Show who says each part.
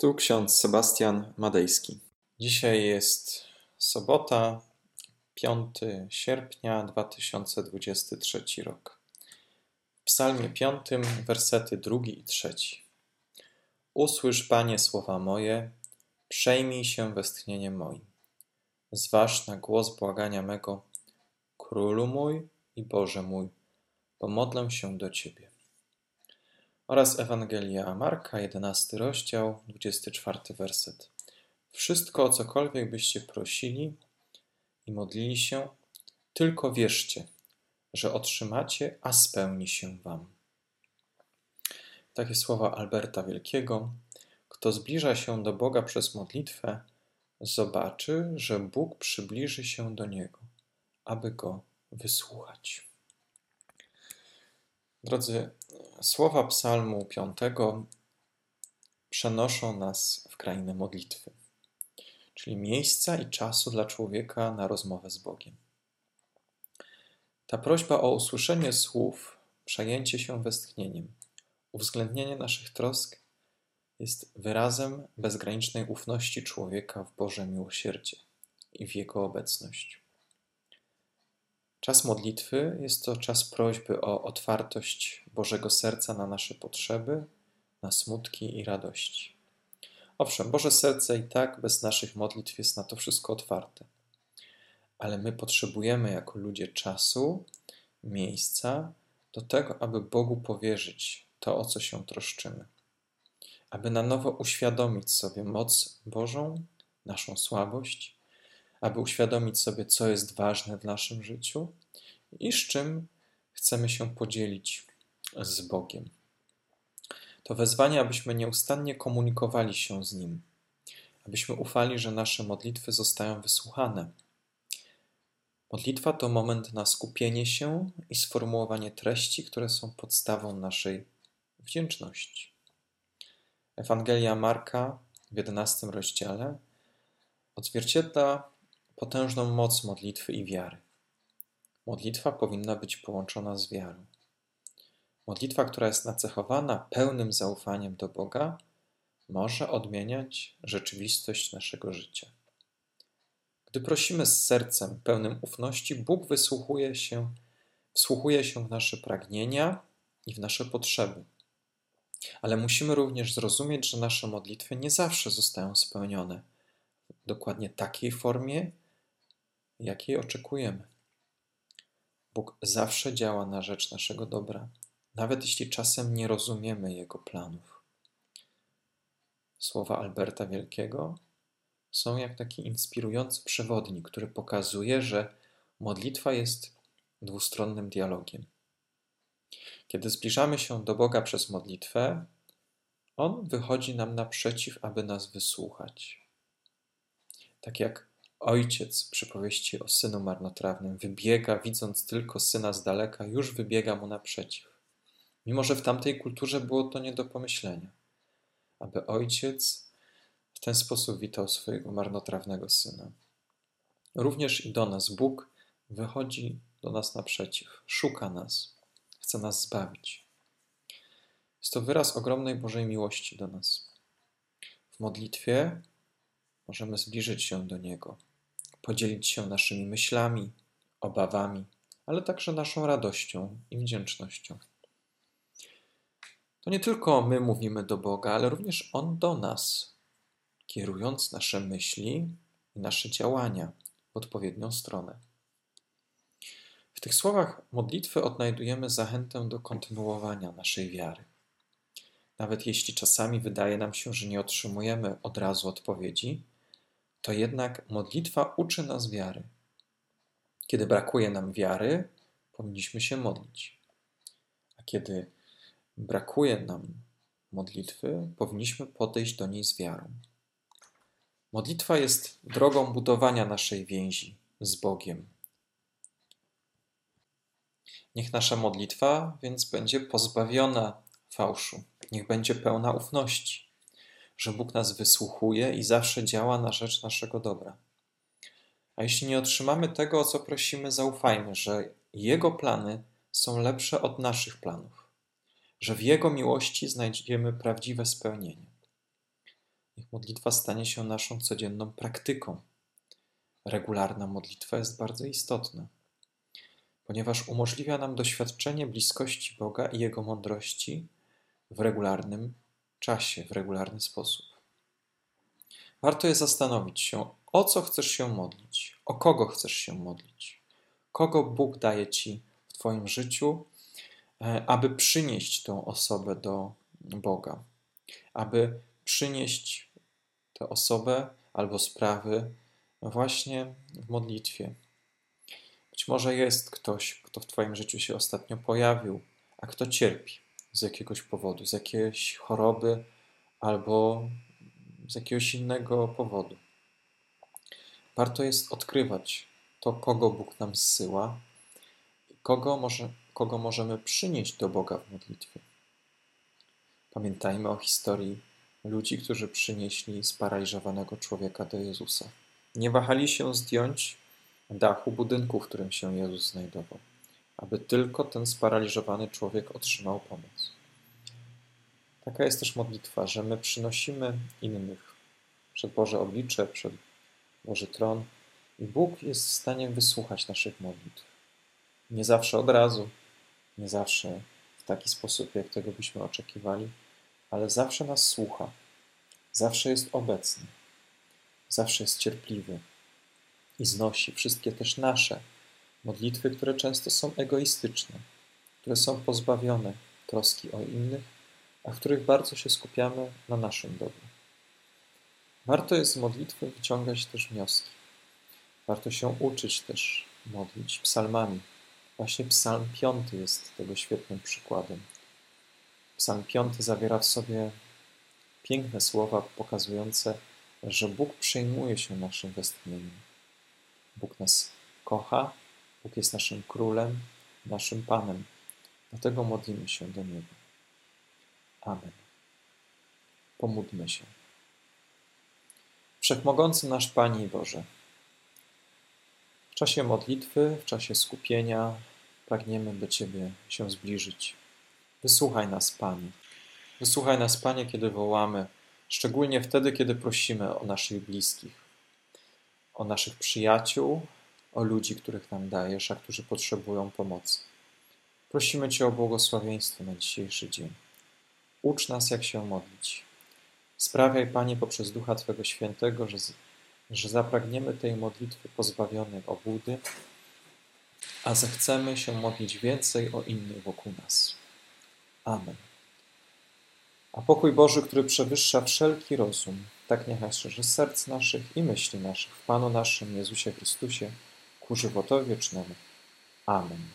Speaker 1: Tu ksiądz Sebastian Madejski. Dzisiaj jest sobota, 5 sierpnia 2023 rok. W Psalmie 5, wersety drugi i trzeci. Usłysz, Panie, słowa moje, przejmij się westchnieniem moim. Zważ na głos błagania mego, Królu mój i Boże mój, bo modlę się do Ciebie oraz Ewangelia Marka, 11 rozdział, 24 werset. Wszystko, o cokolwiek byście prosili i modlili się, tylko wierzcie, że otrzymacie, a spełni się wam. Takie słowa Alberta Wielkiego. Kto zbliża się do Boga przez modlitwę, zobaczy, że Bóg przybliży się do niego, aby go wysłuchać. Drodzy, słowa Psalmu 5 przenoszą nas w krainę modlitwy, czyli miejsca i czasu dla człowieka na rozmowę z Bogiem. Ta prośba o usłyszenie słów, przejęcie się westchnieniem, uwzględnienie naszych trosk jest wyrazem bezgranicznej ufności człowieka w Boże miłosierdzie i w Jego obecność. Czas modlitwy jest to czas prośby o otwartość Bożego serca na nasze potrzeby, na smutki i radości. Owszem, Boże serce i tak bez naszych modlitw jest na to wszystko otwarte, ale my potrzebujemy jako ludzie czasu, miejsca do tego, aby Bogu powierzyć to, o co się troszczymy, aby na nowo uświadomić sobie moc Bożą, naszą słabość aby uświadomić sobie, co jest ważne w naszym życiu i z czym chcemy się podzielić z Bogiem. To wezwanie, abyśmy nieustannie komunikowali się z Nim, abyśmy ufali, że nasze modlitwy zostają wysłuchane. Modlitwa to moment na skupienie się i sformułowanie treści, które są podstawą naszej wdzięczności. Ewangelia Marka w 11 rozdziale odzwierciedla potężną moc modlitwy i wiary. Modlitwa powinna być połączona z wiarą. Modlitwa, która jest nacechowana pełnym zaufaniem do Boga, może odmieniać rzeczywistość naszego życia. Gdy prosimy z sercem pełnym ufności, Bóg wysłuchuje się, wsłuchuje się w nasze pragnienia i w nasze potrzeby. Ale musimy również zrozumieć, że nasze modlitwy nie zawsze zostają spełnione w dokładnie takiej formie, jakiej oczekujemy. Bóg zawsze działa na rzecz naszego dobra, nawet jeśli czasem nie rozumiemy Jego planów. Słowa Alberta Wielkiego są jak taki inspirujący przewodnik, który pokazuje, że modlitwa jest dwustronnym dialogiem. Kiedy zbliżamy się do Boga przez modlitwę, On wychodzi nam naprzeciw, aby nas wysłuchać. Tak jak Ojciec przy powieści o synu marnotrawnym wybiega, widząc tylko syna z daleka, już wybiega mu naprzeciw. Mimo, że w tamtej kulturze było to nie do pomyślenia, aby ojciec w ten sposób witał swojego marnotrawnego syna. Również i do nas Bóg wychodzi do nas naprzeciw, szuka nas, chce nas zbawić. Jest to wyraz ogromnej Bożej miłości do nas. W modlitwie możemy zbliżyć się do Niego podzielić się naszymi myślami, obawami, ale także naszą radością i wdzięcznością. To nie tylko my mówimy do Boga, ale również On do nas, kierując nasze myśli i nasze działania w odpowiednią stronę. W tych słowach modlitwy odnajdujemy zachętę do kontynuowania naszej wiary. Nawet jeśli czasami wydaje nam się, że nie otrzymujemy od razu odpowiedzi, to jednak modlitwa uczy nas wiary. Kiedy brakuje nam wiary, powinniśmy się modlić. A kiedy brakuje nam modlitwy, powinniśmy podejść do niej z wiarą. Modlitwa jest drogą budowania naszej więzi z Bogiem. Niech nasza modlitwa więc będzie pozbawiona fałszu, niech będzie pełna ufności że Bóg nas wysłuchuje i zawsze działa na rzecz naszego dobra. A jeśli nie otrzymamy tego, o co prosimy, zaufajmy, że Jego plany są lepsze od naszych planów, że w Jego miłości znajdziemy prawdziwe spełnienie. modlitwa stanie się naszą codzienną praktyką. Regularna modlitwa jest bardzo istotna, ponieważ umożliwia nam doświadczenie bliskości Boga i Jego mądrości w regularnym czasie, w regularny sposób. Warto jest zastanowić się, o co chcesz się modlić, o kogo chcesz się modlić, kogo Bóg daje Ci w Twoim życiu, e, aby przynieść tą osobę do Boga, aby przynieść tę osobę albo sprawy właśnie w modlitwie. Być może jest ktoś, kto w Twoim życiu się ostatnio pojawił, a kto cierpi z jakiegoś powodu, z jakiejś choroby albo z jakiegoś innego powodu. Warto jest odkrywać to, kogo Bóg nam zsyła kogo, może, kogo możemy przynieść do Boga w modlitwie. Pamiętajmy o historii ludzi, którzy przynieśli sparaliżowanego człowieka do Jezusa. Nie wahali się zdjąć dachu budynku, w którym się Jezus znajdował, aby tylko ten sparaliżowany człowiek otrzymał pomoc. Taka jest też modlitwa, że my przynosimy innych przed Boże oblicze, przed Boży tron i Bóg jest w stanie wysłuchać naszych modlitw. Nie zawsze od razu, nie zawsze w taki sposób, jak tego byśmy oczekiwali, ale zawsze nas słucha, zawsze jest obecny, zawsze jest cierpliwy i znosi wszystkie też nasze modlitwy, które często są egoistyczne, które są pozbawione troski o innych, a w których bardzo się skupiamy na naszym dobru. Warto jest z modlitwy wyciągać też wnioski. Warto się uczyć też modlić psalmami. Właśnie psalm piąty jest tego świetnym przykładem. Psalm piąty zawiera w sobie piękne słowa pokazujące, że Bóg przejmuje się naszym westchnieniem. Bóg nas kocha, Bóg jest naszym królem, naszym Panem. Dlatego modlimy się do Niego. Amen. Pomódlmy się. Wszechmogący nasz Panie i Boże, w czasie modlitwy, w czasie skupienia pragniemy do Ciebie się zbliżyć. Wysłuchaj nas, Panie. Wysłuchaj nas, Panie, kiedy wołamy, szczególnie wtedy, kiedy prosimy o naszych bliskich, o naszych przyjaciół, o ludzi, których nam dajesz, a którzy potrzebują pomocy. Prosimy Cię o błogosławieństwo na dzisiejszy dzień. Ucz nas, jak się modlić. Sprawiaj, Panie, poprzez Ducha Twego Świętego, że, że zapragniemy tej modlitwy pozbawionej obłudy, a zechcemy się modlić więcej o innych wokół nas. Amen. A pokój Boży, który przewyższa wszelki rozum, tak niechaj szerzy serc naszych i myśli naszych w Panu naszym Jezusie Chrystusie ku żywotowi wiecznemu. Amen.